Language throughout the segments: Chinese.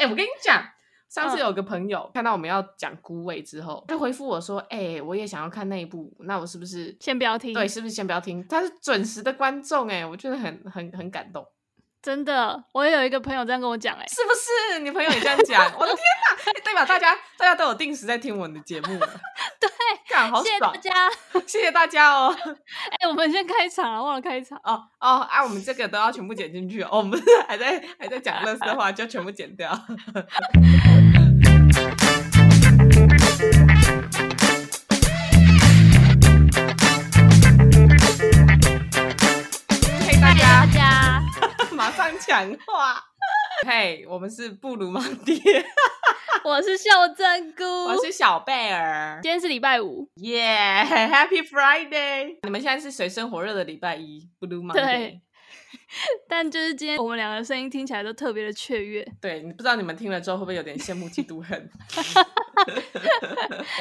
哎、欸，我跟你讲，上次有个朋友、嗯、看到我们要讲孤味之后，他回复我说：“哎、欸，我也想要看那一部，那我是不是先不要听？对，是不是先不要听？他是准时的观众，哎，我觉得很很很感动。”真的，我也有一个朋友这样跟我讲，哎，是不是？你朋友也这样讲？我的天哪！代表大家，大家都有定时在听我们的节目了。对，干，好爽，谢谢大家，谢谢大家哦。哎、欸，我们先开场了，忘了开场。哦哦，啊，我们这个都要全部剪进去哦。我们 还在还在讲乐色话，就全部剪掉。马上抢话，嘿我们是布鲁芒爹，我是秀珍菇，我是小贝儿，今天是礼拜五，耶、yeah,，Happy Friday！你们现在是水深火热的礼拜一，布鲁芒爹。对，但就是今天我们两个声音听起来都特别的雀跃，对，你不知道你们听了之后会不会有点羡慕嫉妒恨？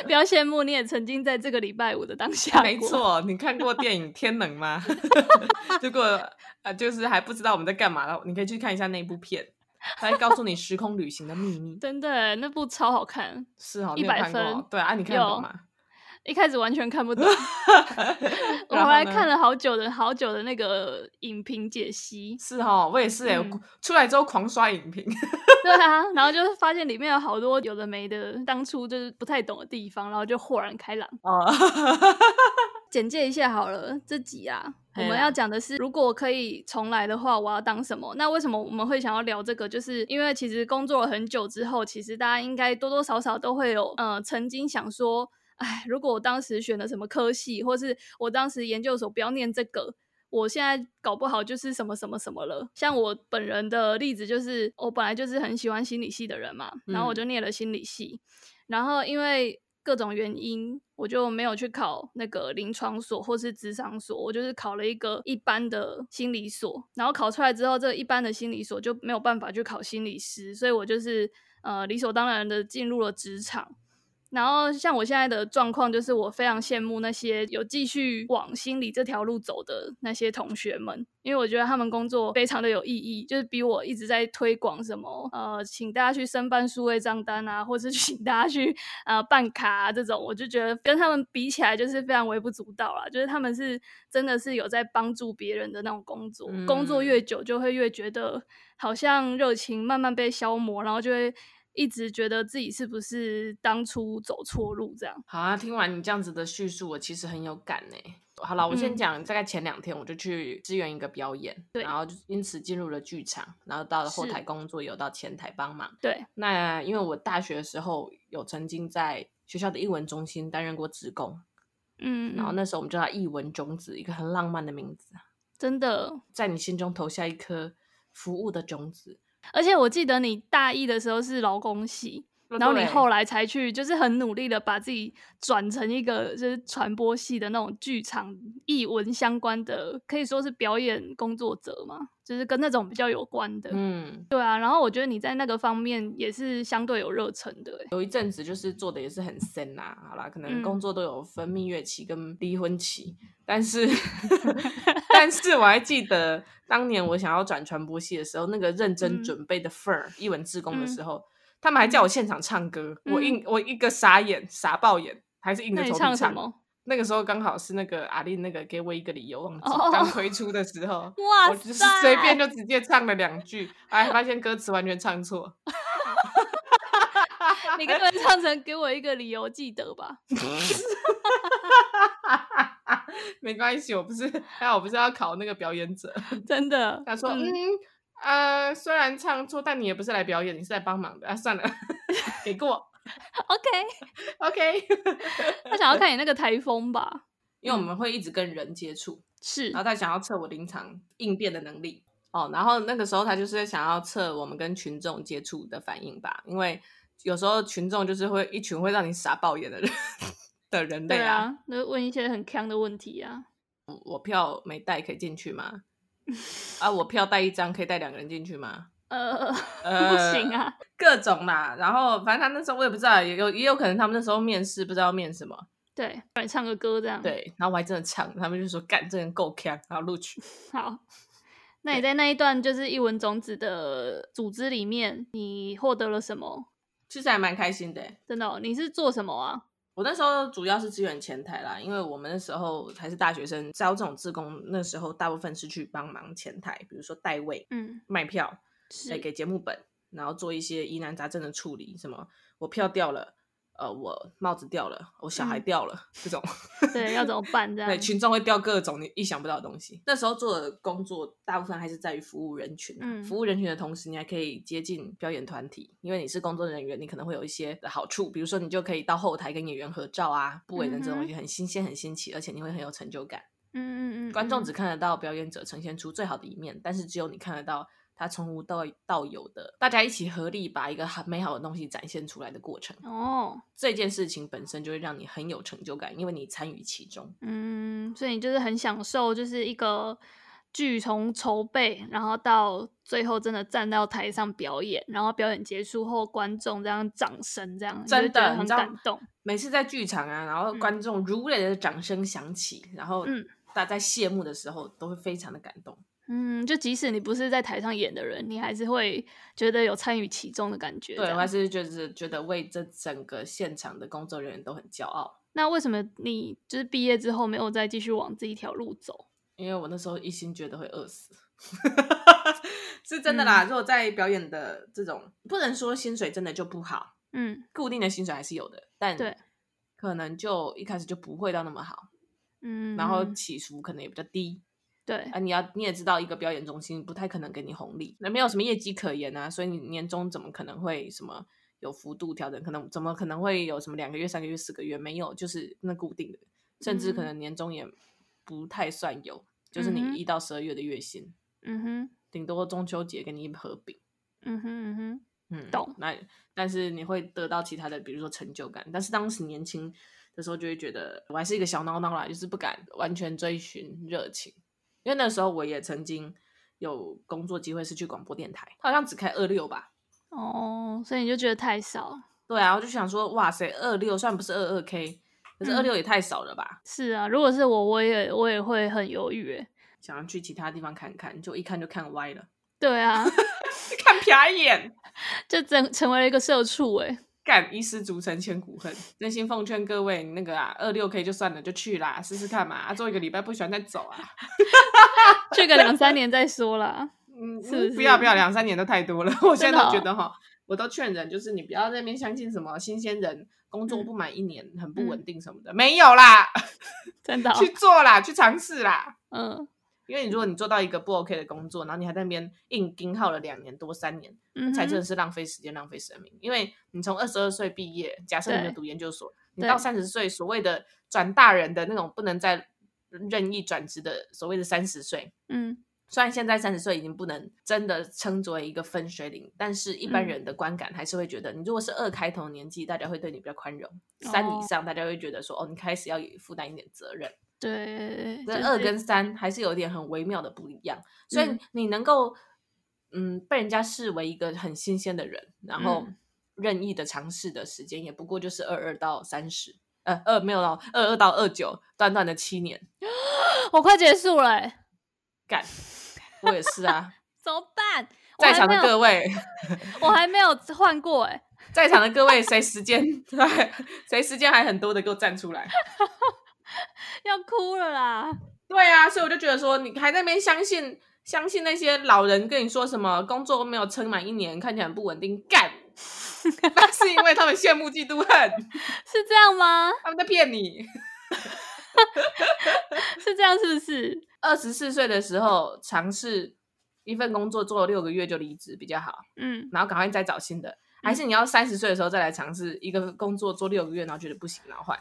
不要羡慕，你也曾经在这个礼拜五的当下。没错，你看过电影《天能》吗？如果呃，就是还不知道我们在干嘛的，你可以去看一下那部片，它会告诉你时空旅行的秘密。真的，那部超好看，是哦，一百分。对啊，你看懂吗？一开始完全看不懂，我还看了好久的好久的那个影评解析。是哦，我也是哎、嗯，出来之后狂刷影评。对啊，然后就是发现里面有好多有的没的，当初就是不太懂的地方，然后就豁然开朗。哦，简介一下好了，这集啊，我们要讲的是，如果可以重来的话，我要当什么？那为什么我们会想要聊这个？就是因为其实工作了很久之后，其实大家应该多多少少都会有，呃，曾经想说。哎，如果我当时选了什么科系，或是我当时研究所不要念这个，我现在搞不好就是什么什么什么了。像我本人的例子，就是我本来就是很喜欢心理系的人嘛，然后我就念了心理系，嗯、然后因为各种原因，我就没有去考那个临床所或是职场所，我就是考了一个一般的心理所，然后考出来之后，这一般的心理所就没有办法去考心理师，所以我就是呃理所当然的进入了职场。然后像我现在的状况，就是我非常羡慕那些有继续往心理这条路走的那些同学们，因为我觉得他们工作非常的有意义，就是比我一直在推广什么呃，请大家去申办数位账单啊，或是 请大家去呃办卡啊这种，我就觉得跟他们比起来就是非常微不足道啦。就是他们是真的是有在帮助别人的那种工作，嗯，工作越久就会越觉得好像热情慢慢被消磨，然后就会。一直觉得自己是不是当初走错路这样？好啊，听完你这样子的叙述，我其实很有感呢。好了，我先讲，大概前两天我就去支援一个表演，对、嗯，然后就因此进入了剧场，然后到了后台工作，有到前台帮忙。对，那因为我大学的时候有曾经在学校的艺文中心担任过职工，嗯，然后那时候我们叫它艺文种子，一个很浪漫的名字，真的在你心中投下一颗服务的种子。而且我记得你大一的时候是劳工系，然后你后来才去，就是很努力的把自己转成一个就是传播系的那种剧场译文相关的，可以说是表演工作者嘛，就是跟那种比较有关的。嗯，对啊。然后我觉得你在那个方面也是相对有热忱的。有一阵子就是做的也是很深呐，好啦，可能工作都有分蜜月期跟离婚期，嗯、但是。但是我还记得当年我想要转传播系的时候，那个认真准备的份儿，一文志工的时候、嗯，他们还叫我现场唱歌，嗯、我硬我一个傻眼傻爆眼，还是硬着头皮唱。那个时候刚好是那个阿丽那个给我一个理由忘记刚、哦、推出的时候，哇，我就是随便就直接唱了两句，哎，发现歌词完全唱错。你可不可以唱成给我一个理由记得吧？没关系，我不是，还好我不是要考那个表演者，真的。他说，嗯，嗯呃，虽然唱错，但你也不是来表演，你是来帮忙的啊。算了，给过。OK，OK。他想要看你那个台风吧？因为我们会一直跟人接触，是、嗯。然后他想要测我临场应变的能力哦。然后那个时候他就是想要测我们跟群众接触的反应吧，因为有时候群众就是会一群会让你傻爆眼的人。的人类啊，那、啊、问一些很坑的问题啊。我票没带可以进去吗？啊，我票带一张可以带两个人进去吗？呃，呃，不行啊，各种啦。然后反正他那时候我也不知道，也有也有可能他们那时候面试不知道面什么。对，让你唱个歌这样。对，然后我还真的唱，他们就说干这人够锵，然后录取。好，那你在那一段就是一文种子的组织里面，你获得了什么？其实还蛮开心的，真的哦。你是做什么啊？我那时候主要是支援前台啦，因为我们那时候还是大学生，招这种志工，那时候大部分是去帮忙前台，比如说代位、嗯，卖票，来给节目本，然后做一些疑难杂症的处理，什么我票掉了。呃，我帽子掉了，我小孩掉了，嗯、这种 对，要怎么办？这样对，群众会掉各种你意想不到的东西。那时候做的工作大部分还是在于服务人群，嗯，服务人群的同时，你还可以接近表演团体，因为你是工作人员，你可能会有一些的好处，比如说你就可以到后台跟演员合照啊，不为人知的东西很新鲜、很新奇，而且你会很有成就感。嗯嗯嗯，观众只看得到表演者呈现出最好的一面，但是只有你看得到。他从无到到有的，大家一起合力把一个很美好的东西展现出来的过程哦，这件事情本身就会让你很有成就感，因为你参与其中。嗯，所以你就是很享受，就是一个剧从筹备，然后到最后真的站到台上表演，然后表演结束后，观众这样掌声，这样真的很感动。每次在剧场啊，然后观众如雷的掌声响起，嗯、然后大家在谢幕的时候都会非常的感动。嗯，就即使你不是在台上演的人，你还是会觉得有参与其中的感觉。对，我还是就是觉得为这整个现场的工作人员都很骄傲。那为什么你就是毕业之后没有再继续往这一条路走？因为我那时候一心觉得会饿死，是真的啦。嗯、如果在表演的这种，不能说薪水真的就不好，嗯，固定的薪水还是有的，但对，可能就一开始就不会到那么好，嗯，然后起伏可能也比较低。对啊，你要你也知道，一个表演中心不太可能给你红利，那没有什么业绩可言啊，所以你年终怎么可能会什么有幅度调整？可能怎么可能会有什么两个月、三个月、四个月没有？就是那固定的，甚至可能年终也不太算有，嗯、就是你一到十二月的月薪，嗯哼，顶多中秋节给你一盒饼，嗯哼嗯哼，嗯，懂。那但是你会得到其他的，比如说成就感。但是当时年轻的时候就会觉得我还是一个小孬孬啦，就是不敢完全追寻热情。因为那时候我也曾经有工作机会是去广播电台，他好像只开二六吧。哦，所以你就觉得太少？对啊，我就想说，哇塞，二六虽然不是二二 K，可是二六也太少了吧？嗯。是啊，如果是我，我也我也会很犹豫，想要去其他地方看看，就一看就看歪了。对啊，看瞟一眼，就成成为了一个社畜哎。干一失足成千古恨，真心奉劝各位，那个啊，二六 K 就算了，就去啦，试试看嘛。啊，做一个礼拜不喜欢再走啊，去个两三年再说啦。嗯，是不是？不要不要，两三年都太多了。我现在都觉得哈，哦、我都劝人，就是你不要在那边相信什么新鲜人工作不满一年、嗯、很不稳定什么的，没有啦，真的、哦、去做啦，去尝试啦。嗯。因为你如果你做到一个不 OK 的工作，然后你还在那边硬盯耗了两年多三年，嗯、才真的是浪费时间、浪费生命。因为你从二十二岁毕业，假设你没读研究所，你到三十岁，所谓的转大人的那种不能再任意转职的所谓的三十岁，嗯，虽然现在三十岁已经不能真的称作为一个分水岭，但是一般人的观感还是会觉得，你如果是二开头的年纪，大家会对你比较宽容；三以上，大家会觉得说，哦，你开始要负担一点责任。对，跟二跟三还是有点很微妙的不一样，就是、所以你能够嗯被人家视为一个很新鲜的人，然后任意的尝试的时间也不过就是二二到三十，呃二没有到二二到二九，短短的七年，我快结束了，干，我也是啊，怎么办？在场的各位，我还没有换过哎，在场的各位谁时间 对，谁时间还很多的给我站出来。要哭了啦！对啊，所以我就觉得说，你还在那边相信相信那些老人跟你说什么工作没有撑满一年，看起来很不稳定，干，那是因为他们羡慕嫉妒恨，是这样吗？他们在骗你，是这样是不是？二十四岁的时候尝试一份工作做了六个月就离职比较好，嗯，然后赶快再找新的，还是你要三十岁的时候再来尝试一个工作做六个月，然后觉得不行，然后换？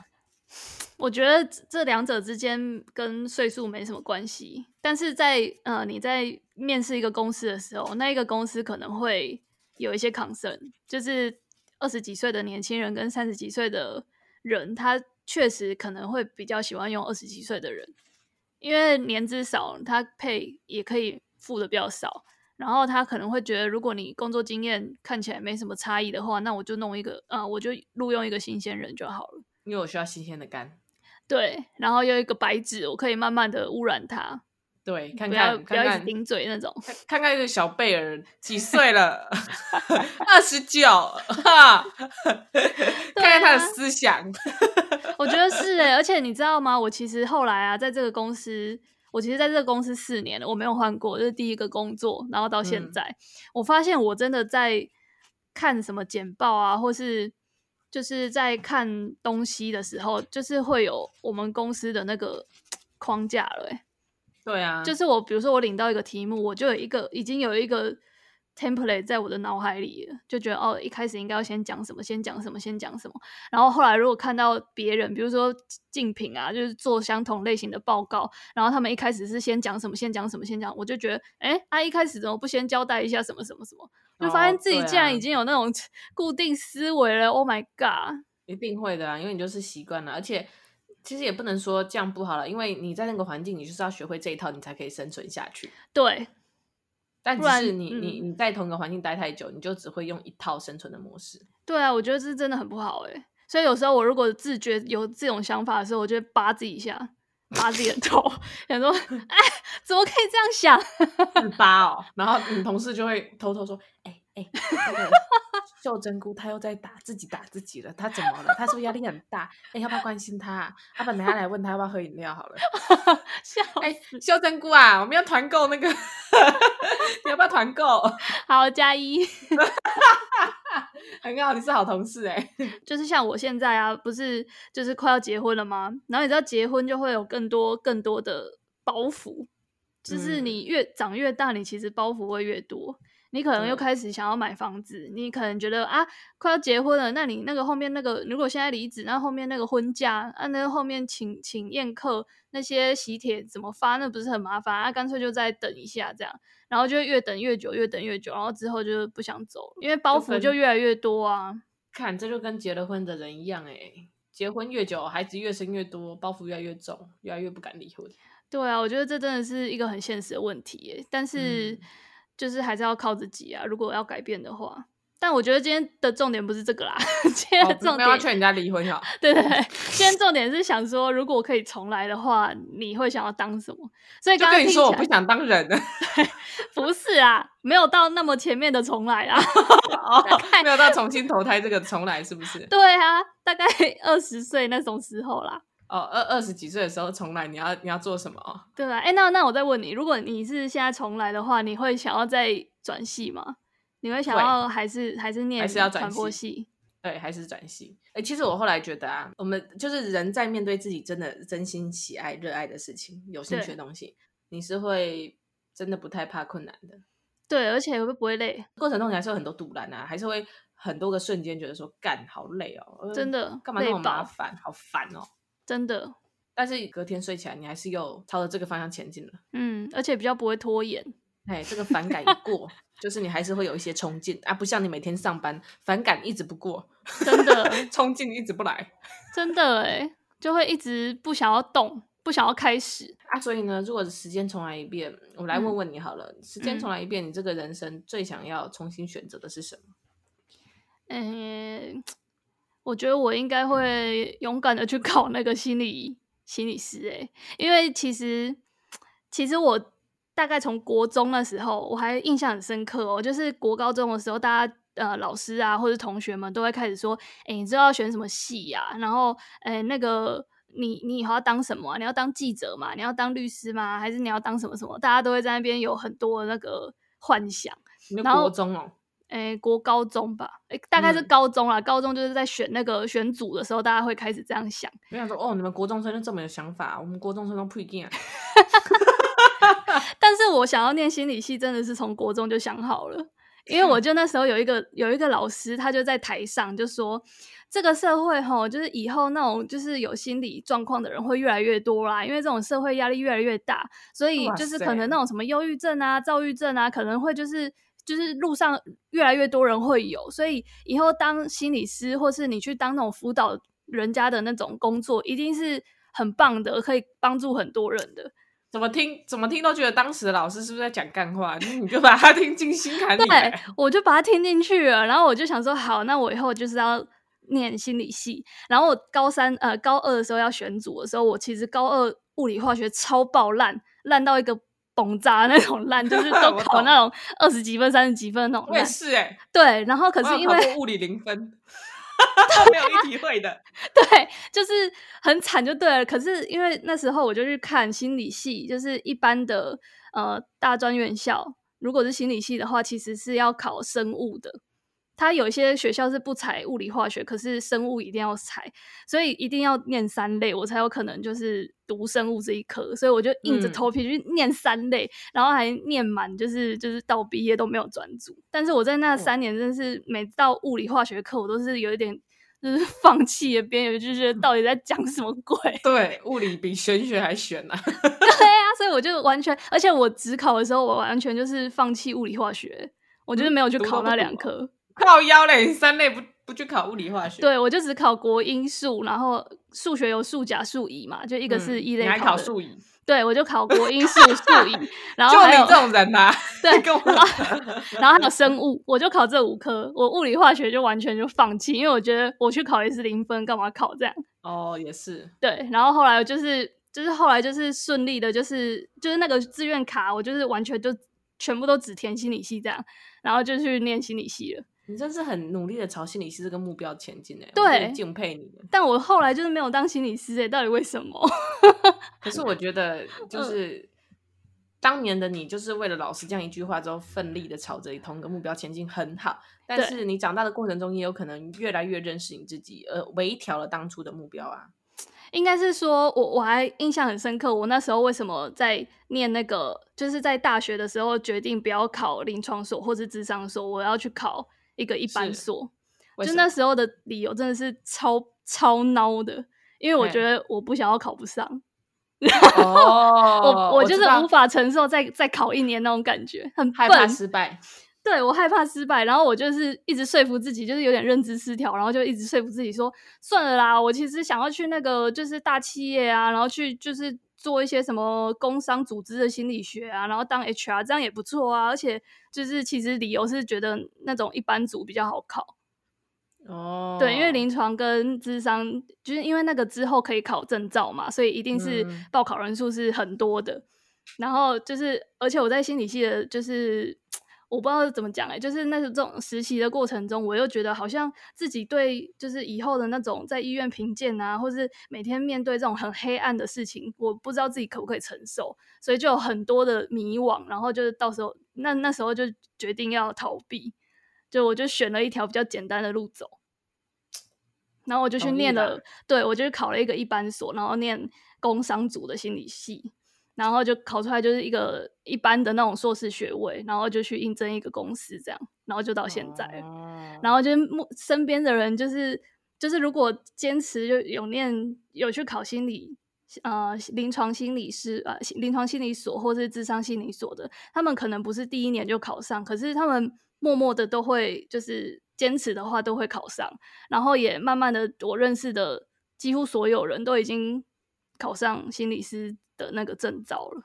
我觉得这两者之间跟岁数没什么关系，但是在呃你在面试一个公司的时候，那一个公司可能会有一些 concern，就是二十几岁的年轻人跟三十几岁的人，他确实可能会比较喜欢用二十几岁的人，因为年资少，他配也可以付的比较少，然后他可能会觉得，如果你工作经验看起来没什么差异的话，那我就弄一个啊、呃，我就录用一个新鲜人就好了。因为我需要新鲜的肝，对，然后有一个白纸，我可以慢慢的污染它。对，看看不要一直顶嘴那种。看看这个小贝尔几 岁了？二十九，哈，看看他的思想。我觉得是哎，而且你知道吗？我其实后来啊，在这个公司，我其实在这个公司四年了，我没有换过，这是第一个工作，然后到现在，嗯、我发现我真的在看什么简报啊，或是就是在看东西的时候，就是会有我们公司的那个框架了，哎。对啊，就是我，比如说我领到一个题目，我就有一个已经有一个 template 在我的脑海里了，就觉得哦，一开始应该要先讲什么，先讲什么，先讲什么。然后后来如果看到别人，比如说竞品啊，就是做相同类型的报告，然后他们一开始是先讲什么，先讲什么，先讲，我就觉得，哎，他一开始怎么不先交代一下什么什么什么？就发现自己竟然已经有那种 固定思维了。Oh my god！一定会的啊，因为你就是习惯了，而且。其实也不能说这样不好了，因为你在那个环境，你就是要学会这一套，你才可以生存下去。对，但只是你你你在同一个环境待太久，你就只会用一套生存的模式。对啊，我觉得这是真的很不好哎。所以有时候我如果自觉有这种想法的时候，我就会扒自己一下，扒自己的头，想说，哎，怎么可以这样想？自扒哦，然后你同事就会偷偷说，哎哎。那个秀珍菇，他又在打自己打自己了，他怎么了？他是不是压力很大？哎、欸，要不要关心他？阿本等下来问他要不要喝饮料好了。哎死，秀珍菇啊，我们要团购那个，你要不要团购？好，加一。很好，你是好同事哎、欸。就是像我现在啊，不是就是快要结婚了吗？然后你知道结婚就会有更多更多的包袱，就是你越长越大，你其实包袱会越多。你可能又开始想要买房子，你可能觉得啊，快要结婚了，那你那个后面那个，如果现在离职，那后面那个婚假啊，那个后面请请宴客那些喜帖怎么发？那不是很麻烦啊？干脆就再等一下这样，然后就越等越久，越等越久，然后之后就不想走，因为包袱就越来越多啊。看，这就跟结了婚的人一样哎、欸，结婚越久，孩子越生越多，包袱越来越重，越来越不敢离婚。对啊，我觉得这真的是一个很现实的问题、欸，但是。嗯就是还是要靠自己啊！如果要改变的话，但我觉得今天的重点不是这个啦。今天的重点、哦、要劝人家离婚哈。对对对，今天重点是想说，如果可以重来的话，你会想要当什么？所以刚刚你说，我不想当人。不是啊，没有到那么前面的重来啊。哦，没有到重新投胎这个重来，是不是？对啊，大概 二十岁那种时候啦。哦，二二十几岁的时候重来，你要你要做什么？对啊，哎、欸，那那我再问你，如果你是现在重来的话，你会想要再转系吗？你会想要还是对还是念还是要转系？对，还是转系？哎、欸，其实我后来觉得啊，我们就是人在面对自己真的真心喜爱、热爱的事情、有兴趣的东西，你是会真的不太怕困难的。对，而且会不会累？过程中你还是有很多堵拦啊，还是会很多个瞬间觉得说干好累哦，真的干嘛那么麻烦，好烦哦。真的，但是隔天睡起来，你还是又朝着这个方向前进了。嗯，而且比较不会拖延。哎，这个反感一过，就是你还是会有一些冲劲啊，不像你每天上班，反感一直不过，真的 冲劲一直不来，真的哎，就会一直不想要动，不想要开始啊。所以呢，如果时间重来一遍，我来问问你好了，嗯、时间重来一遍，你这个人生最想要重新选择的是什么？嗯。我觉得我应该会勇敢的去考那个心理心理师诶、欸，因为其实其实我大概从国中的时候，我还印象很深刻哦，就是国高中的时候，大家呃老师啊或者同学们都会开始说，哎，你知道要选什么系呀？然后哎那个你你以后要当什么？你要当记者吗？你要当律师吗？还是你要当什么什么？大家都会在那边有很多那个幻想。然后国中哦。诶，国高中吧，诶，大概是高中啦。嗯、高中就是在选那个选组的时候，大家会开始这样想。没想说哦，你们国中生就这么有想法，我们国中生都不一定。但是我想要念心理系，真的是从国中就想好了，因为我就那时候有一个有一个老师，他就在台上就说，这个社会吼，就是以后那种就是有心理状况的人会越来越多啦，因为这种社会压力越来越大，所以就是可能那种什么忧郁症啊、躁郁症啊，可能会就是。就是路上越来越多人会有，所以以后当心理师，或是你去当那种辅导人家的那种工作，一定是很棒的，可以帮助很多人的。怎么听怎么听都觉得当时的老师是不是在讲干话？你就把他听进心坎里。对，我就把他听进去了，然后我就想说，好，那我以后就是要念心理系。然后我高三呃高二的时候要选组的时候，我其实高二物理化学超爆烂，烂到一个崩炸那种烂，就是都考那种二十几分、三十几分那种烂。我也是哎、欸。对，然后可是因为物理零分，没有一体会的。对，就是很惨就对了。可是因为那时候我就去看心理系，就是一般的呃大专院校，如果是心理系的话，其实是要考生物的。他有一些学校是不采物理化学，可是生物一定要采，所以一定要念三类，我才有可能就是读生物这一科。所以我就硬着头皮去念三类，嗯、然后还念满，就是就是到毕业都没有专注。但是我在那三年，真的是每到物理化学课，我都是有一点就是放弃的边缘，就觉得到底在讲什么鬼？对，物理比玄学还玄呐、啊。对啊，所以我就完全，而且我只考的时候，我完全就是放弃物理化学，我就是没有去考那两科。靠腰嘞，三类不不去考物理化学？对，我就只考国英数，然后数学有数甲数乙嘛，就一个是一类。你还考数乙？对，我就考国英数数乙，然后还有这种人啊，对，跟我然后，然后还有生物，我就考这五科，我物理化学就完全就放弃，因为我觉得我去考也是零分，干嘛考这样？哦，也是。对，然后后来就是就是后来就是顺利的，就是就是那个志愿卡，我就是完全就全部都只填心理系这样，然后就去念心理系了。你真是很努力的朝心理师这个目标前进哎，对，敬佩你。但我后来就是没有当心理师哎，到底为什么？可是我觉得，就是当年的你，就是为了老师这样一句话之后，奋力的朝着同一个目标前进，很好。但是你长大的过程中，也有可能越来越认识你自己，而微调了当初的目标啊。应该是说，我我还印象很深刻，我那时候为什么在念那个，就是在大学的时候决定不要考临床所或是智商所，我要去考。一个一般所，就那时候的理由真的是超超孬的，因为我觉得我不想要考不上，哦、我我就是无法承受再再考一年那种感觉，很害怕失败。对，我害怕失败，然后我就是一直说服自己，就是有点认知失调，然后就一直说服自己说，算了啦，我其实想要去那个就是大企业啊，然后去就是。做一些什么工商组织的心理学啊，然后当 HR 这样也不错啊，而且就是其实理由是觉得那种一般组比较好考。哦，对，因为临床跟智商就是因为那个之后可以考证照嘛，所以一定是报考人数是很多的，嗯、然后就是而且我在心理系的就是。我不知道怎么讲哎、欸，就是那种这种实习的过程中，我又觉得好像自己对就是以后的那种在医院评鉴啊，或是每天面对这种很黑暗的事情，我不知道自己可不可以承受，所以就有很多的迷惘，然后就是到时候那那时候就决定要逃避，就我就选了一条比较简单的路走，然后我就去念了，对，我就去考了一个一般所，然后念工商组的心理系。然后就考出来就是一个一般的那种硕士学位，然后就去应征一个公司这样，然后就到现在然后就身边的人就是就是如果坚持就有念有去考心理呃临床心理师啊、呃、临床心理所或是智商心理所的，他们可能不是第一年就考上，可是他们默默的都会就是坚持的话都会考上，然后也慢慢的我认识的几乎所有人都已经考上心理师的那个证照了，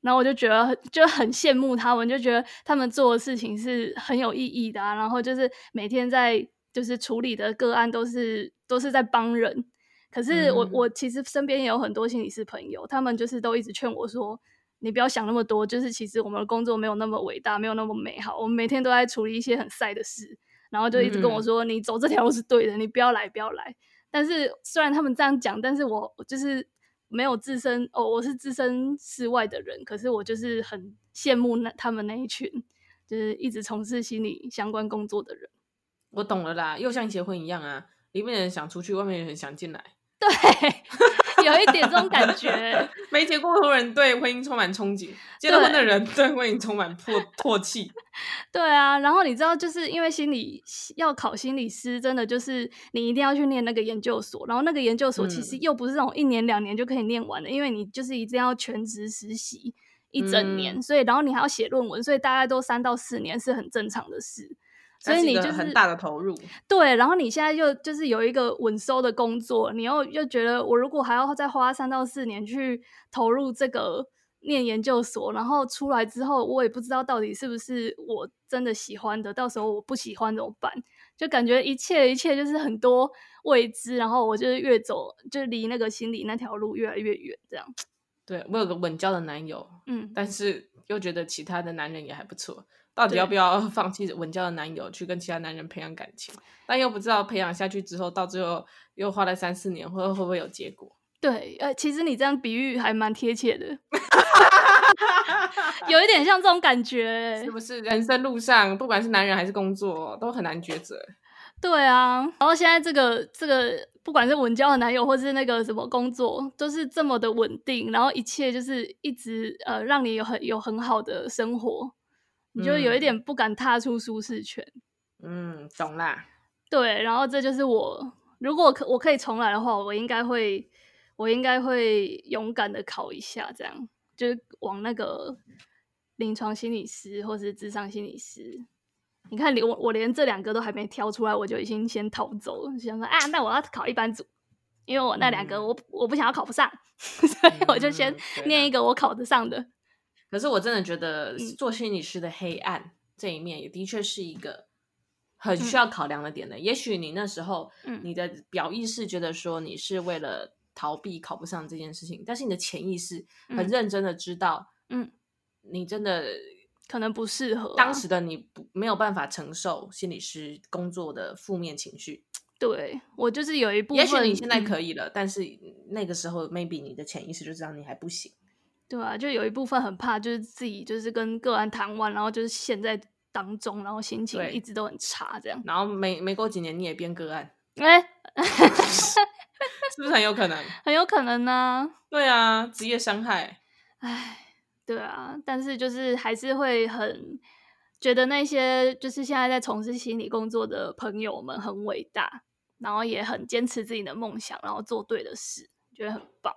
然后我就觉得就很羡慕他们，就觉得他们做的事情是很有意义的啊。然后就是每天在就是处理的个案都是都是在帮人。可是我、嗯、我其实身边也有很多心理师朋友，他们就是都一直劝我说：“你不要想那么多，就是其实我们的工作没有那么伟大，没有那么美好。我们每天都在处理一些很晒的事。”然后就一直跟我说：“嗯、你走这条路是对的，你不要来，不要来。”但是虽然他们这样讲，但是我就是。没有置身哦，我是置身事外的人，可是我就是很羡慕那他们那一群，就是一直从事心理相关工作的人。我懂了啦，又像结婚一样啊，里面人想出去，外面人想进来。对。有一点这种感觉，没结过婚的人对婚姻充满憧憬，结了婚的人对婚姻充满唾唾弃。对啊，然后你知道，就是因为心理要考心理师，真的就是你一定要去念那个研究所，然后那个研究所其实又不是那种一年两年就可以念完的，嗯、因为你就是一定要全职实习一整年，嗯、所以然后你还要写论文，所以大概都三到四年是很正常的事。所以你就是很大的投入，对，然后你现在又就是有一个稳收的工作，你又又觉得我如果还要再花三到四年去投入这个念研究所，然后出来之后，我也不知道到底是不是我真的喜欢的，到时候我不喜欢怎么办？就感觉一切一切就是很多未知，然后我就是越走就离那个心理那条路越来越远，这样。对，我有个稳交的男友，嗯，但是又觉得其他的男人也还不错，到底要不要 放弃稳交的男友去跟其他男人培养感情？但又不知道培养下去之后，到最后又花了三四年，会会不会有结果？对，呃，其实你这样比喻还蛮贴切的，有一点像这种感觉，是不是？人生路上，不管是男人还是工作，都很难抉择。对啊，然后现在这个这个，不管是稳交的男友，或是那个什么工作，都是这么的稳定，然后一切就是一直呃，让你有很有很好的生活，你就有一点不敢踏出舒适圈。嗯，懂啦。对，然后这就是我，如果可我可以重来的话，我应该会。我应该会勇敢的考一下，这样就是往那个临床心理师或是智商心理师。你看，连我我连这两个都还没挑出来，我就已经先逃走了。想说啊，那我要考一般组，因为我那两个我、嗯、我不想要考不上，所以我就先念一个我考得上的。可是我真的觉得做心理师的黑暗这一面，也的确是一个很需要考量的点的。嗯、也许你那时候，你的表意识觉得说你是为了。逃避考不上这件事情，但是你的潜意识很认真的知道，嗯，你真的可能不适合、啊、当时的你不没有办法承受心理师工作的负面情绪。对，我就是有一部分，也许你现在可以了，嗯、但是那个时候 maybe 你的潜意识就知道你还不行。对啊，就有一部分很怕，就是自己就是跟个案谈完，然后就是陷在当中，然后心情一直都很差，这样。然后没没过几年你也变个案，哎、欸。是不是很有可能？很有可能呢、啊。对啊，职业伤害。哎，对啊，但是就是还是会很觉得那些就是现在在从事心理工作的朋友们很伟大，然后也很坚持自己的梦想，然后做对的事，觉得很棒。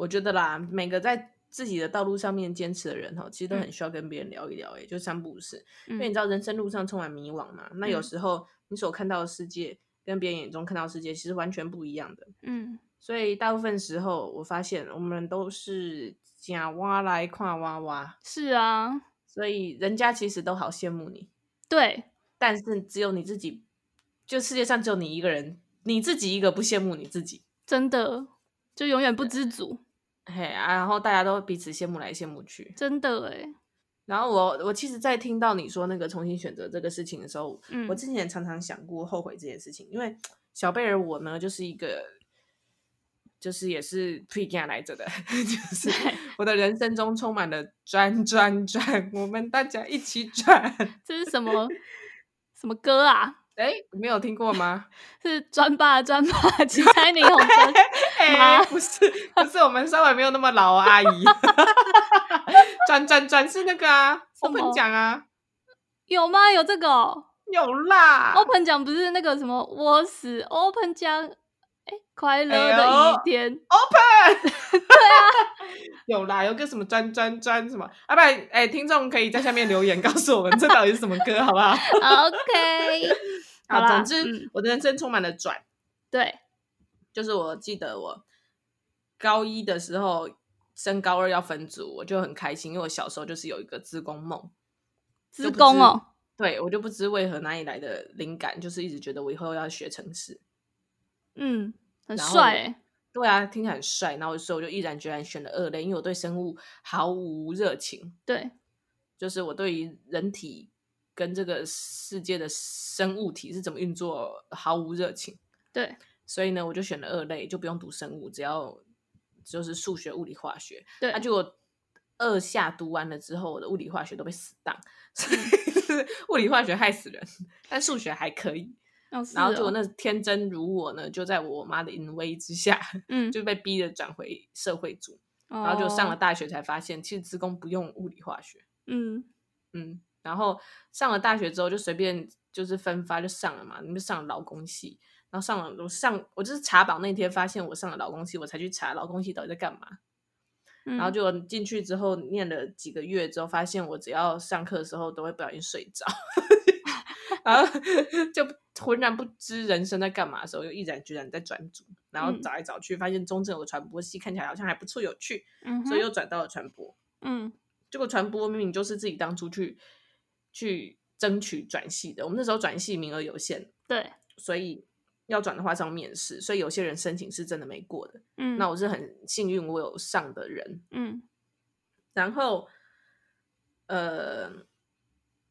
我觉得啦，每个在自己的道路上面坚持的人哈，其实都很需要跟别人聊一聊，哎、嗯，就三不五时，因为你知道人生路上充满迷惘嘛。嗯、那有时候你所看到的世界。跟别人眼中看到世界其实完全不一样的，嗯，所以大部分时候我发现我们都是假挖来跨挖挖，是啊，所以人家其实都好羡慕你，对，但是只有你自己，就世界上只有你一个人，你自己一个不羡慕你自己，真的就永远不知足，嘿啊，然后大家都彼此羡慕来羡慕去，真的诶。然后我我其实，在听到你说那个重新选择这个事情的时候，嗯，我之前常常想过后悔这件事情，因为小贝儿我呢，就是一个，就是也是 pre 来着的，就是我的人生中充满了转转转，我们大家一起转，这是什么什么歌啊？哎，没有听过吗？是专霸专霸，七彩霓虹灯。哎，不是，不是，我们稍微没有那么老，阿姨。转转转是那个啊，open 奖啊，有吗？有这个、哦？有啦。open 奖不是那个什么？我是 open 奖，哎，快乐的一天。哎、open。对啊，有啦，有个什么转转转什么？啊不然，哎，听众可以在下面留言告诉我们，这到底是什么歌，好不好？OK。好，总之，嗯、我的人生充满了转。对，就是我记得我高一的时候升高二要分组，我就很开心，因为我小时候就是有一个资工梦。资工哦，对，我就不知为何哪里来的灵感，就是一直觉得我以后要学城市。嗯，很帅。对啊，听起来很帅。然后所以我就毅然决然选了二类，因为我对生物毫无热情。对，就是我对于人体。跟这个世界的生物体是怎么运作毫无热情，对，所以呢，我就选了二类，就不用读生物，只要就是数学、物理、化学。对，那就我二下读完了之后，我的物理、化学都被死当，所以 物理、化学害死人，但数学还可以。哦、然后就那天真如我呢，就在我妈的淫威之下，嗯，就被逼着转回社会组，然后就上了大学才发现，其实资工不用物理、化学。嗯嗯。然后上了大学之后，就随便就是分发就上了嘛，你就上了劳工系，然后上了我上我就是查榜那天发现我上了劳工系，我才去查劳工系到底在干嘛。嗯、然后就进去之后念了几个月之后，发现我只要上课的时候都会不小心睡着，然后就浑然不知人生在干嘛的时候，又毅然决然在转组，然后找来找去，发现中正有个传播系，看起来好像还不错有趣，嗯、所以又转到了传播。嗯，结果传播明明就是自己当初去。去争取转系的，我们那时候转系名额有限，对，所以要转的话是要面试，所以有些人申请是真的没过的。嗯，那我是很幸运，我有上的人。嗯，然后呃，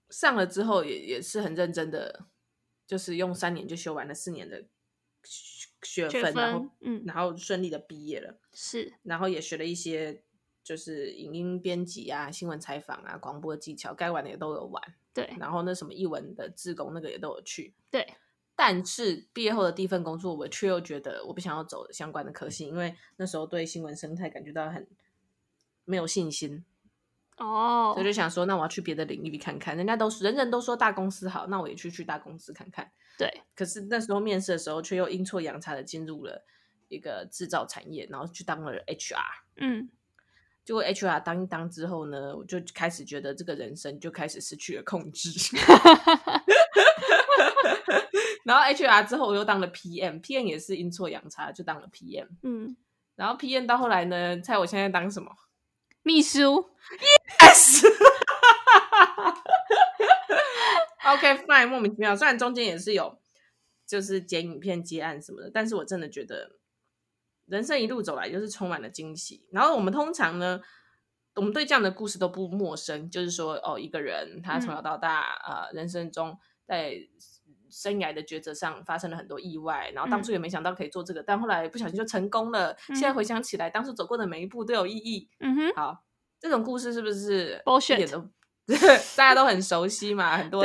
上了之后也也是很认真的，就是用三年就修完了四年的学分，然后嗯，然后顺利的毕业了。是，然后也学了一些就是影音编辑啊、新闻采访啊、广播技巧，该玩的也都有玩。对，然后那什么译文的志工那个也都有去。对。但是毕业后的第一份工作，我却又觉得我不想要走相关的科系，因为那时候对新闻生态感觉到很没有信心哦，所以就想说，那我要去别的领域看看。人家都人人都说大公司好，那我也去去大公司看看。对，可是那时候面试的时候，却又阴错阳差的进入了一个制造产业，然后去当了 HR。嗯，结果 HR 当一当之后呢，我就开始觉得这个人生就开始失去了控制。然后 HR 之后我又当了 PM，PM 也是阴错阳差就当了 PM。嗯，然后 PM 到后来呢，猜我现在当什么？秘书。Yes。OK fine，莫名其妙。虽然中间也是有就是剪影片接案什么的，但是我真的觉得人生一路走来就是充满了惊喜。然后我们通常呢，我们对这样的故事都不陌生，就是说哦，一个人他从小到大，嗯、呃，人生中在生涯的抉择上发生了很多意外，然后当初也没想到可以做这个，嗯、但后来不小心就成功了。嗯、现在回想起来，当初走过的每一步都有意义。嗯哼，好，这种故事是不是 bullshit 一点都 大家都很熟悉嘛？很多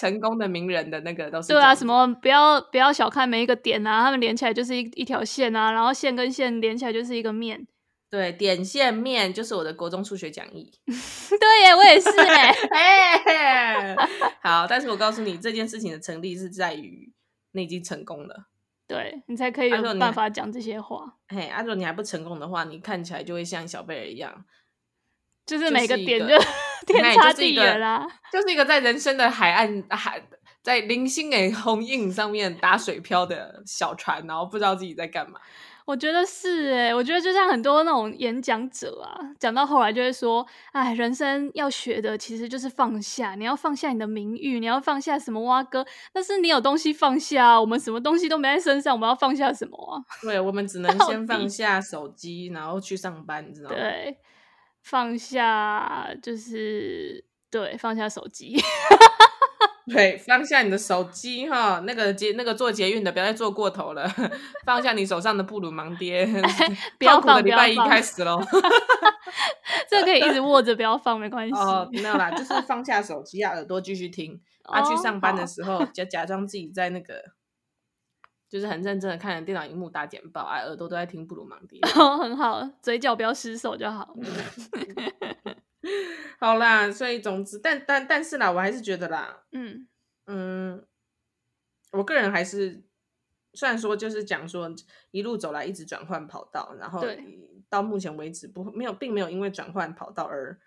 成功的名人的那个都是对啊，什么不要不要小看每一个点啊，他们连起来就是一一条线啊，然后线跟线连起来就是一个面。对，点线面就是我的国中数学讲义。对耶，我也是哎。哎，好，但是我告诉你，这件事情的成立是在于你已经成功了，对你才可以有办法讲这些话。嘿，阿、啊、若你还不成功的话，你看起来就会像小贝儿一样，就是每个点就 天差地远啦，就是一个在人生的海岸海，在零星诶红印上面打水漂的小船，然后不知道自己在干嘛。我觉得是诶，我觉得就像很多那种演讲者啊，讲到后来就会说，哎，人生要学的其实就是放下，你要放下你的名誉，你要放下什么蛙哥，但是你有东西放下，我们什么东西都没在身上，我们要放下什么啊？对，我们只能 先放下手机，然后去上班，你知道吗？对，放下就是对，放下手机。对，放下你的手机哈，那个捷那个做捷运的，不要再做过头了。放下你手上的布鲁芒爹，不要放。礼拜一开始喽，这个可以一直握着，不要放，没关系。哦，没有啦，就是放下手机，啊，耳朵继续听。啊，去上班的时候，就假装自己在那个，就是很认真的看着电脑荧幕打简报，啊，耳朵都在听布鲁芒迪。哦，很好，嘴角不要失手就好。好啦，所以总之，但但但是啦，我还是觉得啦，嗯嗯，我个人还是虽然说就是讲说一路走来一直转换跑道，然后到目前为止不没有并没有因为转换跑道而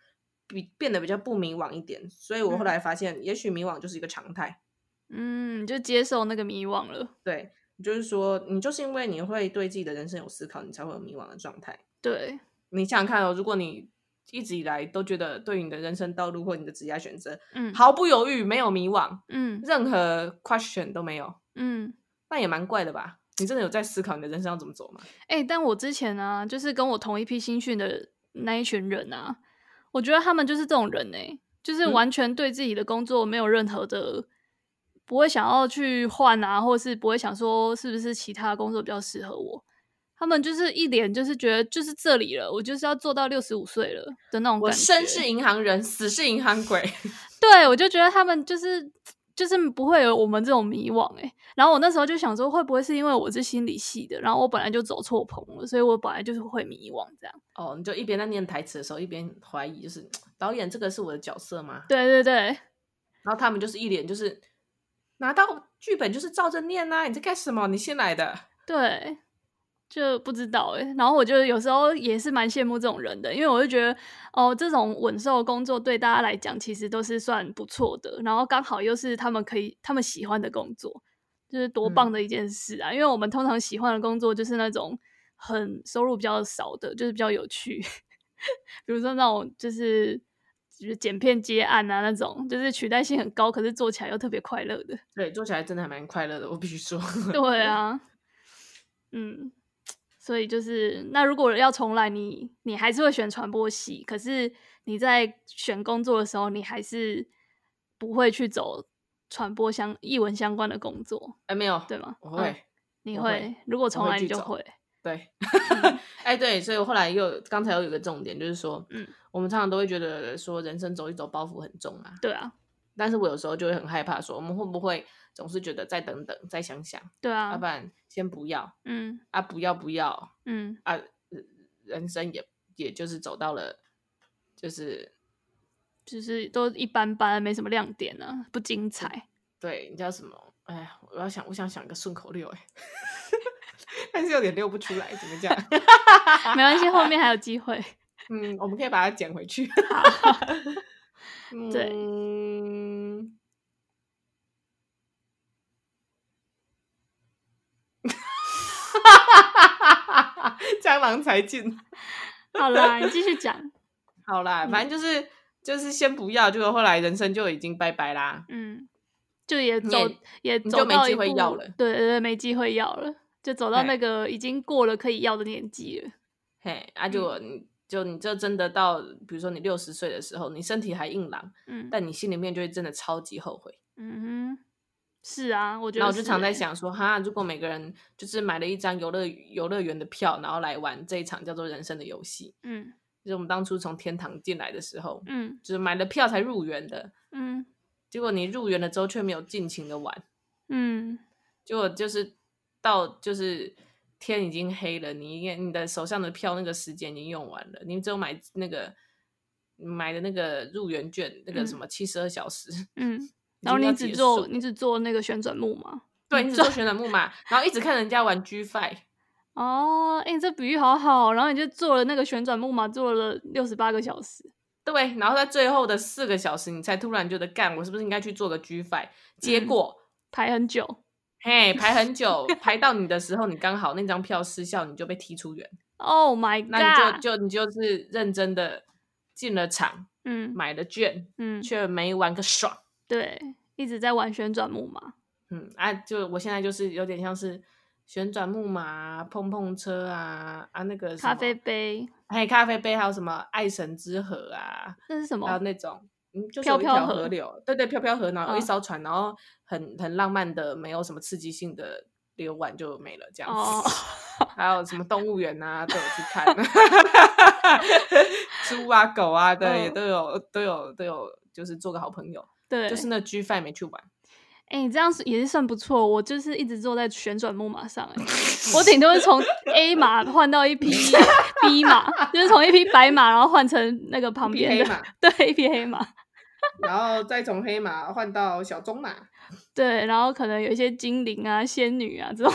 比变得比较不迷惘一点，所以我后来发现，嗯、也许迷惘就是一个常态，嗯，就接受那个迷惘了，对，就是说你就是因为你会对自己的人生有思考，你才会有迷惘的状态，对，你想想看哦，如果你。一直以来都觉得对于你的人生道路或你的职业选择，嗯，毫不犹豫，没有迷惘，嗯，任何 question 都没有，嗯，那也蛮怪的吧？你真的有在思考你的人生要怎么走吗？哎、欸，但我之前啊，就是跟我同一批新训的那一群人啊，我觉得他们就是这种人呢、欸，就是完全对自己的工作没有任何的，嗯、不会想要去换啊，或是不会想说是不是其他工作比较适合我。他们就是一脸就是觉得就是这里了，我就是要做到六十五岁了的那种感觉。我生是银行人，死是银行鬼。对，我就觉得他们就是就是不会有我们这种迷惘哎。然后我那时候就想说，会不会是因为我是心理系的，然后我本来就走错棚了，所以我本来就是会迷惘这样。哦，你就一边在念台词的时候，一边怀疑，就是 导演这个是我的角色吗？对对对。然后他们就是一脸就是拿到剧本就是照着念啊，你在干什么？你新来的。对。就不知道诶，然后我就有时候也是蛮羡慕这种人的，因为我就觉得哦，这种稳受的工作对大家来讲其实都是算不错的，然后刚好又是他们可以他们喜欢的工作，就是多棒的一件事啊！嗯、因为我们通常喜欢的工作就是那种很收入比较少的，就是比较有趣，比如说那种就是就是剪片接案啊那种，就是取代性很高，可是做起来又特别快乐的。对，做起来真的还蛮快乐的，我必须说。对啊，嗯，所以就是那如果要重来，你你还是会选传播系，可是你在选工作的时候，你还是不会去走传播相译文相关的工作。哎，没有，对吗？我会，嗯、你会，会。如果重来，你就会。对，哎，对，所以我后来又刚才又有一个重点，就是说，嗯，我们常常都会觉得说人生走一走包袱很重啊，对啊，但是我有时候就会很害怕，说我们会不会总是觉得再等等，再想想，对啊，要不然先不要，嗯，啊，不要不要，嗯，啊，人生也也就是走到了，就是就是都一般般，没什么亮点啊，不精彩，对，你叫什么？哎，我要想，我想想个顺口溜，哎。但是有点溜不出来，怎么讲？没关系，后面还有机会。嗯，我们可以把它捡回去。好，对。嗯、江郎才尽。好啦，你继续讲。好啦，反正就是、嗯、就是先不要，就是后来人生就已经拜拜啦。嗯，就也走也，就没机会要了。对对对，没机会要了。就走到那个已经过了可以要的年纪了，嘿，啊就，就、嗯、你就你这真的到，比如说你六十岁的时候，你身体还硬朗，嗯，但你心里面就会真的超级后悔，嗯哼，是啊，我觉得，然后我就常在想说，哈，如果每个人就是买了一张游乐游乐园的票，然后来玩这一场叫做人生的游戏，嗯，就是我们当初从天堂进来的时候，嗯，就是买了票才入园的，嗯，结果你入园了之后却没有尽情的玩，嗯，结果就是到就是。天已经黑了，你你的手上的票那个时间已经用完了，你只有买那个买的那个入园券，嗯、那个什么七十二小时，嗯，然后你只做你只做那个旋转木马，对，你只坐旋转木马，然后一直看人家玩 G5，哦，哎、欸，这比喻好好，然后你就做了那个旋转木马，做了六十八个小时，对，然后在最后的四个小时，你才突然觉得干，我是不是应该去做个 G5？结果、嗯、排很久。嘿，排很久，排到你的时候，你刚好那张票失效，你就被踢出园。Oh my god！那你就就你就是认真的进了场，嗯，买了券，嗯，却没玩个爽。对，一直在玩旋转木马。嗯啊，就我现在就是有点像是旋转木马、碰碰车啊啊，那个咖啡杯，还有咖啡杯，还有什么爱神之河啊？那是什么？还有那种。嗯，就是有一条河流，飘飘对对，飘飘河，然后一艘船，哦、然后很很浪漫的，没有什么刺激性的游玩就没了这样子。哦、还有什么动物园啊，都有去看，猪啊狗啊的、哦、也都有都有都有，就是做个好朋友。对，就是那 G5 没去玩。哎、欸，你这样也是算不错。我就是一直坐在旋转木马上、欸，哎，我顶多是从 A 马换到一匹 B 马，就是从一匹白马，然后换成那个旁边黑马，对，一匹黑马。然后再从黑马换到小棕马，对，然后可能有一些精灵啊、仙女啊这种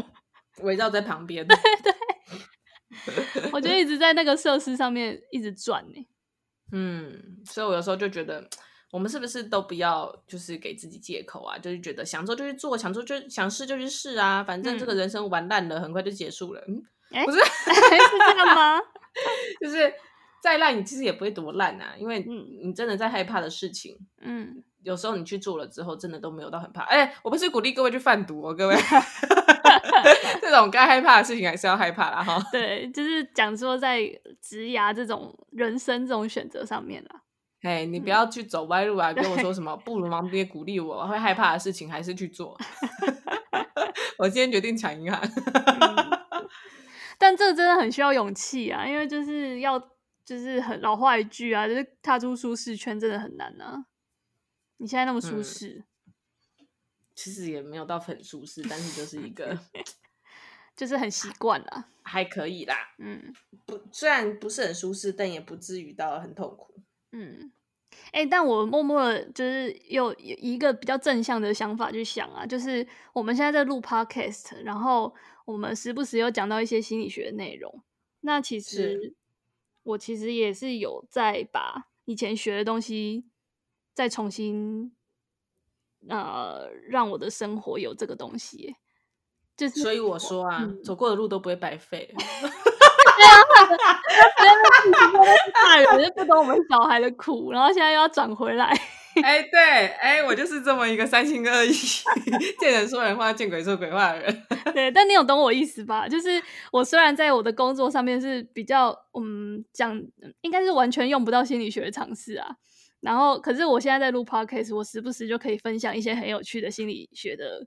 围绕在旁边。对对，我就一直在那个设施上面一直转呢。嗯，所以我有时候就觉得，我们是不是都不要就是给自己借口啊？就是觉得想做就去做，想做就想试就去试啊，反正这个人生玩烂了，很快就结束了。嗯，欸、不是是这个吗？就是。再烂，你其实也不会多烂啊，因为你真的在害怕的事情，嗯，有时候你去做了之后，真的都没有到很怕。哎、欸，我不是鼓励各位去贩毒哦，各位，这种该害怕的事情还是要害怕啦哈。对，就是讲说在职涯这种人生这种选择上面啦，哎，你不要去走歪路啊，嗯、跟我说什么不如忙别鼓励我，会害怕的事情还是去做。我今天决定抢银行，嗯、但这真的很需要勇气啊，因为就是要。就是很老话一句啊，就是踏出舒适圈真的很难啊。你现在那么舒适，嗯，其实也没有到很舒适，但是就是一个，就是很习惯了，还可以啦。嗯，不，虽然不是很舒适，但也不至于到很痛苦。嗯，哎、欸，但我默默的就是有一个比较正向的想法去想啊，就是我们现在在录 podcast，然后我们时不时有讲到一些心理学的内容，那其实。我其实也是有在把以前学的东西再重新，呃，让我的生活有这个东西，就是所以我说啊，嗯、走过的路都不会白费。大人就不懂我们小孩的苦，然后现在又要转回来。哎、欸，对，哎、欸，我就是这么一个三心二意、见人说人话、见鬼说鬼话的人。对，但你有懂我意思吧？就是我虽然在我的工作上面是比较，嗯，讲应该是完全用不到心理学的常识啊。然后，可是我现在在录 podcast，我时不时就可以分享一些很有趣的心理学的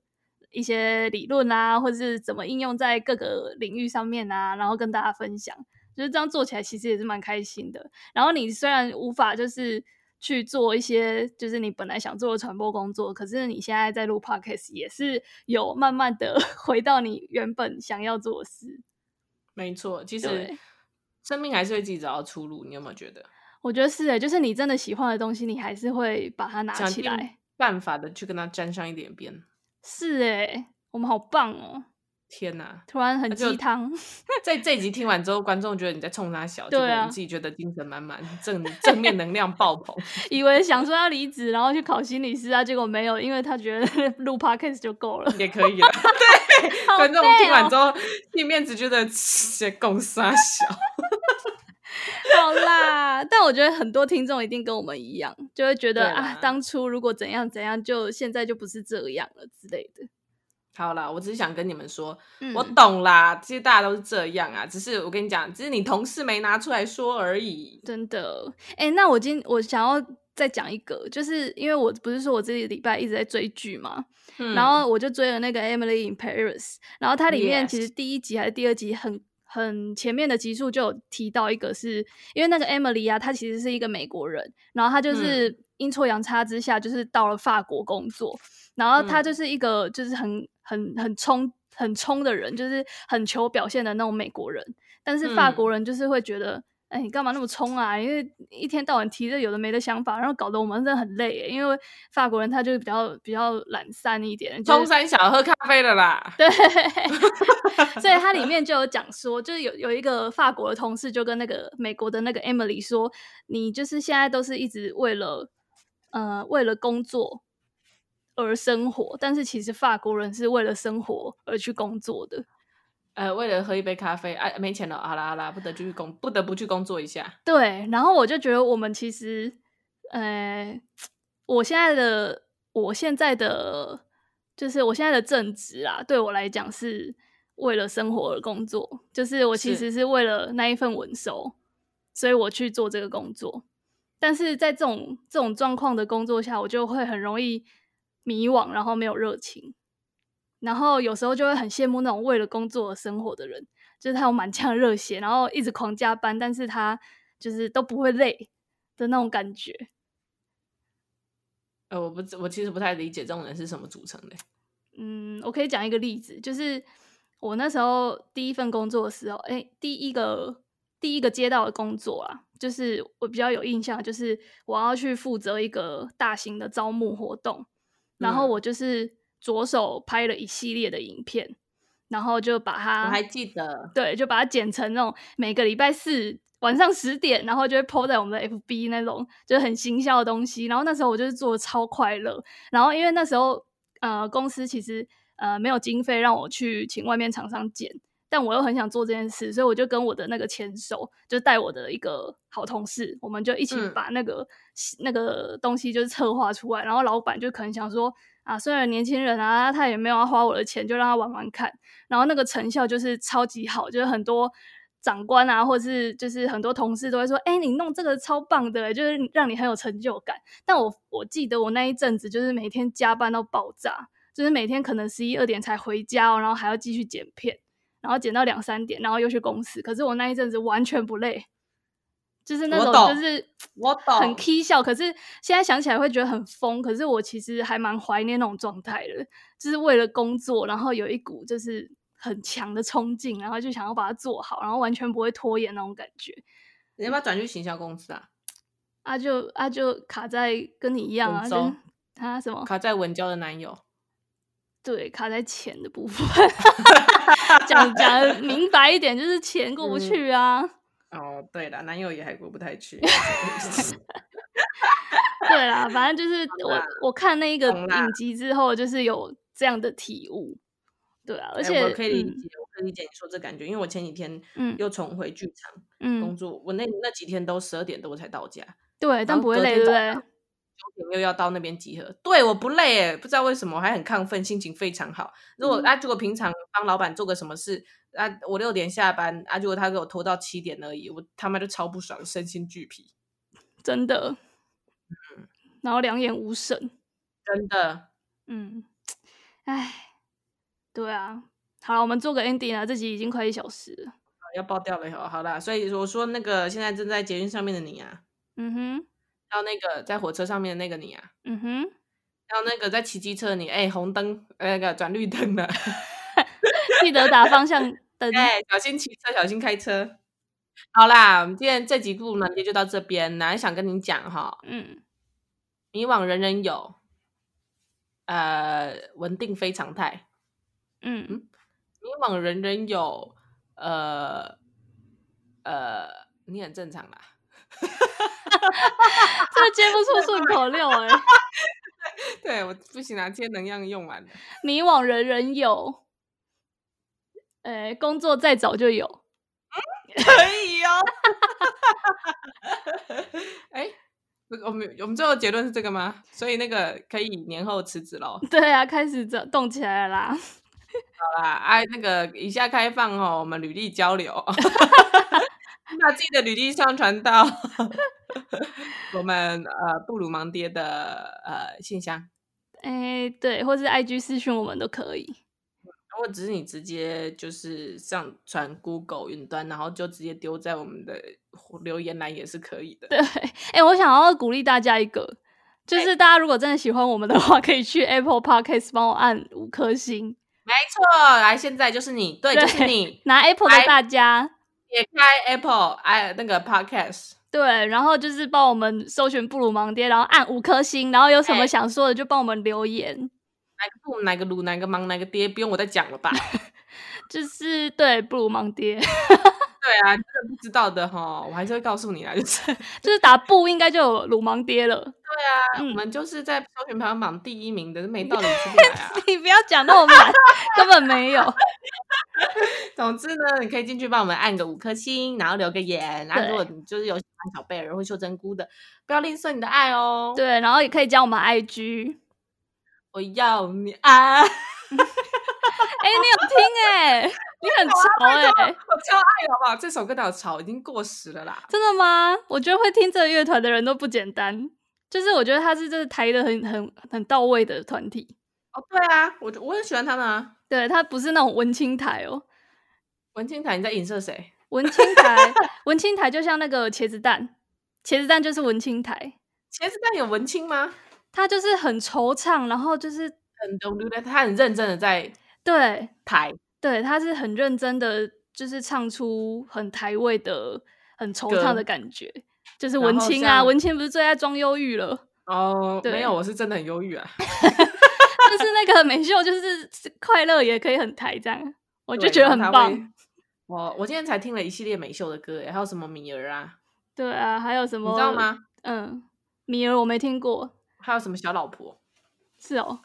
一些理论啊，或者是怎么应用在各个领域上面啊，然后跟大家分享。就是这样做起来，其实也是蛮开心的。然后你虽然无法就是去做一些就是你本来想做的传播工作，可是你现在在录 podcast，也是有慢慢的 回到你原本想要做的事。没错，其实生命还是会自己找到出路。你有没有觉得？我觉得是诶，就是你真的喜欢的东西，你还是会把它拿起来，办法的去跟它沾上一点边。是诶，我们好棒哦！天哪，突然很鸡汤。在 这一集听完之后，观众觉得你在冲他笑，对啊，我自己觉得精神满满，正正面能量爆棚。以为想说要离职，然后去考心理师啊，结果没有，因为他觉得 录 podcast 就够了，也可以了。对，观众听完之后，一面只觉得这公杀小。好啦，但我觉得很多听众一定跟我们一样，就会觉得啊，当初如果怎样怎样，就现在就不是这样了之类的。好啦，我只是想跟你们说，嗯、我懂啦，其实大家都是这样啊，只是我跟你讲，只是你同事没拿出来说而已。真的，哎、欸，那我今我想要再讲一个，就是因为我不是说我这个礼拜一直在追剧嘛，嗯、然后我就追了那个《Emily in Paris》，然后它里面其实第一集还是第二集很。很前面的集数就有提到一个是，是因为那个 Emily 啊，她其实是一个美国人，然后她就是阴错阳差之下，就是到了法国工作，嗯、然后她就是一个就是很很很冲很冲的人，就是很求表现的那种美国人，但是法国人就是会觉得。嗯哎，你干嘛那么冲啊？因为一天到晚提着有的没的想法，然后搞得我们真的很累。因为法国人他就比较比较懒散一点，中山小喝咖啡的啦。对，所以他里面就有讲说，就是有有一个法国的同事就跟那个美国的那个 Emily 说，你就是现在都是一直为了呃为了工作而生活，但是其实法国人是为了生活而去工作的。呃，为了喝一杯咖啡，哎、啊，没钱了，好啦好啦，不得去工，不得不去工作一下。对，然后我就觉得我们其实，呃，我现在的，我现在的，就是我现在的正职啊，对我来讲是为了生活而工作，就是我其实是为了那一份稳收，所以我去做这个工作。但是在这种这种状况的工作下，我就会很容易迷惘，然后没有热情。然后有时候就会很羡慕那种为了工作而生活的人，就是他有满腔热血，然后一直狂加班，但是他就是都不会累的那种感觉。呃，我不，我其实不太理解这种人是什么组成的。嗯，我可以讲一个例子，就是我那时候第一份工作的时候，哎，第一个第一个接到的工作啊，就是我比较有印象，就是我要去负责一个大型的招募活动，然后我就是。嗯左手拍了一系列的影片，然后就把它，我还记得，对，就把它剪成那种每个礼拜四晚上十点，然后就会 po 在我们的 FB 那种，就很行销的东西。然后那时候我就是做的超快乐。然后因为那时候呃公司其实呃没有经费让我去请外面厂商剪，但我又很想做这件事，所以我就跟我的那个前手，就带我的一个好同事，我们就一起把那个、嗯、那个东西就是策划出来。然后老板就可能想说。啊，虽然年轻人啊，他也没有要花我的钱，就让他玩玩看。然后那个成效就是超级好，就是很多长官啊，或者是就是很多同事都会说：“哎，你弄这个超棒的，就是让你很有成就感。”但我我记得我那一阵子就是每天加班到爆炸，就是每天可能十一二点才回家哦，然后还要继续剪片，然后剪到两三点，然后又去公司。可是我那一阵子完全不累。就是那种，就是我懂，很 k 笑，可是现在想起来会觉得很疯。可是我其实还蛮怀念那种状态的，就是为了工作，然后有一股就是很强的冲劲，然后就想要把它做好，然后完全不会拖延那种感觉。你要不要转去行销公司啊？啊就啊就卡在跟你一样啊，州他什么？卡在文娇的男友？对，卡在钱的部分。讲讲明白一点，就是钱过不去啊。嗯哦，对了，男友也还过不太去。对啦，反正就是我我看那个影集之后，就是有这样的体悟。对啊，而且、欸、我可以理解，嗯、我可以理解你说这感觉，因为我前几天又重回剧场工作，嗯、我那那几天都十二点多才到家。对，但不会累，对不对？又要到那边集合，对，我不累诶，不知道为什么我还很亢奋，心情非常好。如果、嗯、啊，如果平常帮老板做个什么事啊，我六点下班啊，如果他给我拖到七点而已，我他妈就超不爽，身心俱疲，真的。嗯，然后两眼无神，真的。嗯，哎，对啊，好了，我们做个 ending 啊，这集已经快一小时了，要爆掉了哟。好啦，所以我说那个现在正在捷运上面的你啊，嗯哼。到那个在火车上面的那个你啊，嗯哼，到那个在骑机车的你，哎、欸，红灯那个转绿灯了，记得打方向灯，哎、欸，小心骑车，小心开车。好啦，我们今天这集布鲁芒爹就到这边，来想跟你讲哈，嗯，迷惘人人有，呃，稳定非常态，嗯。嗯，迷惘人人有，呃呃，你很正常啦。这接不出顺口溜哎，对，我不行啊，今天能量用完了。迷惘人人有，哎，工作再早就有，可以哦。哎，我们我们最后结论是这个吗？所以那个可以年后辞职喽？对啊，开始动动起来了啦。好啦，哎，那个以下开放哦，我们履历交流。把自己的履历上传到 我们呃布鲁芒爹的呃信箱，哎，对，或是 IG 私讯我们都可以。或者只是你直接就是上传 Google 云端，然后就直接丢在我们的留言栏也是可以的。对，哎，我想要鼓励大家一个，就是大家如果真的喜欢我们的话，可以去 Apple Podcast 帮我按五颗星。没错，来，现在就是你，对，对就是你拿 Apple 的大家。点开 Apple 哎，那个 Podcast，对，然后就是帮我们搜寻布鲁芒爹，然后按五颗星，然后有什么想说的就帮我们留言。哪个布，哪个鲁，哪个芒，哪个爹，不用我再讲了吧？就是对布鲁芒爹。对啊，真的不知道的哈，我还是会告诉你啦，就是就是打不应该就有鲁芒爹了。对啊，嗯、我们就是在搜寻排行榜第一名的，没道理出不来啊！你不要讲那么满，根本没有。总之呢，你可以进去帮我们按个五颗星，然后留个言。然后如果你就是有喜欢小贝儿或秀珍菇的，不要吝啬你的爱哦。对，然后也可以加我们 IG。我要你啊！哎、欸，你有听哎、欸？你很潮哎、欸，我超爱好不好？这首歌叫潮，已经过时了啦。真的吗？我觉得会听这个乐团的人都不简单。就是我觉得他是这是抬的很很很到位的团体。哦，对啊，我我很喜欢他们啊。对，他不是那种文青台哦。文青台，你在影射谁？文青台，文青台就像那个茄子蛋，茄子蛋就是文青台。茄子蛋有文青吗？他就是很惆怅，然后就是很懂得，他很认真的在对台。对，他是很认真的，就是唱出很台味的、很惆怅的感觉，就是文青啊，文青不是最爱装忧郁了？哦，对没有，我是真的很忧郁啊。就是那个美秀，就是快乐也可以很台这样，我就觉得很棒。我我今天才听了一系列美秀的歌，还有什么米儿啊？对啊，还有什么？你知道吗？嗯，米儿我没听过。还有什么小老婆？是哦。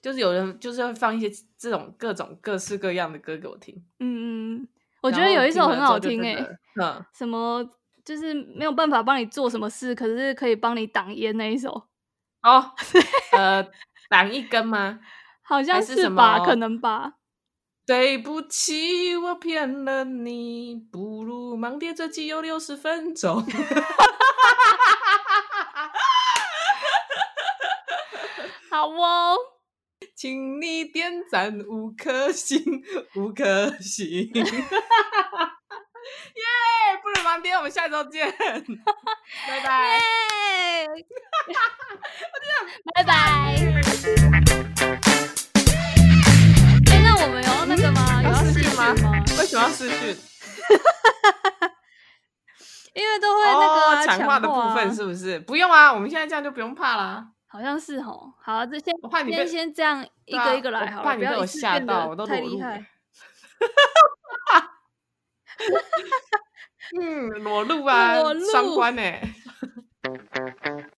就是有人就是会放一些这种各种各式各样的歌给我听，嗯嗯，我觉得有一首很好听诶、欸，嗯，什么就是没有办法帮你做什么事，可是可以帮你挡烟那一首哦，呃，挡一根吗？好像是吧，可能吧。对不起，我骗了你，不如盲爹这集有六十分钟，好哦。请你点赞五颗星，五颗星，耶！布鲁芒爹，我们下周见，拜拜，拜拜。哎，那我们有那个吗？有要视讯吗？为什么要视讯？因为都会那个强化的部分，是不是？不用啊，我们现在这样就不用怕啦。好像是哦，好，这先先先这样一个一个来，好，怕你被我吓到，我都太厉害。嗯，裸露 啊，裸露，上官 呢？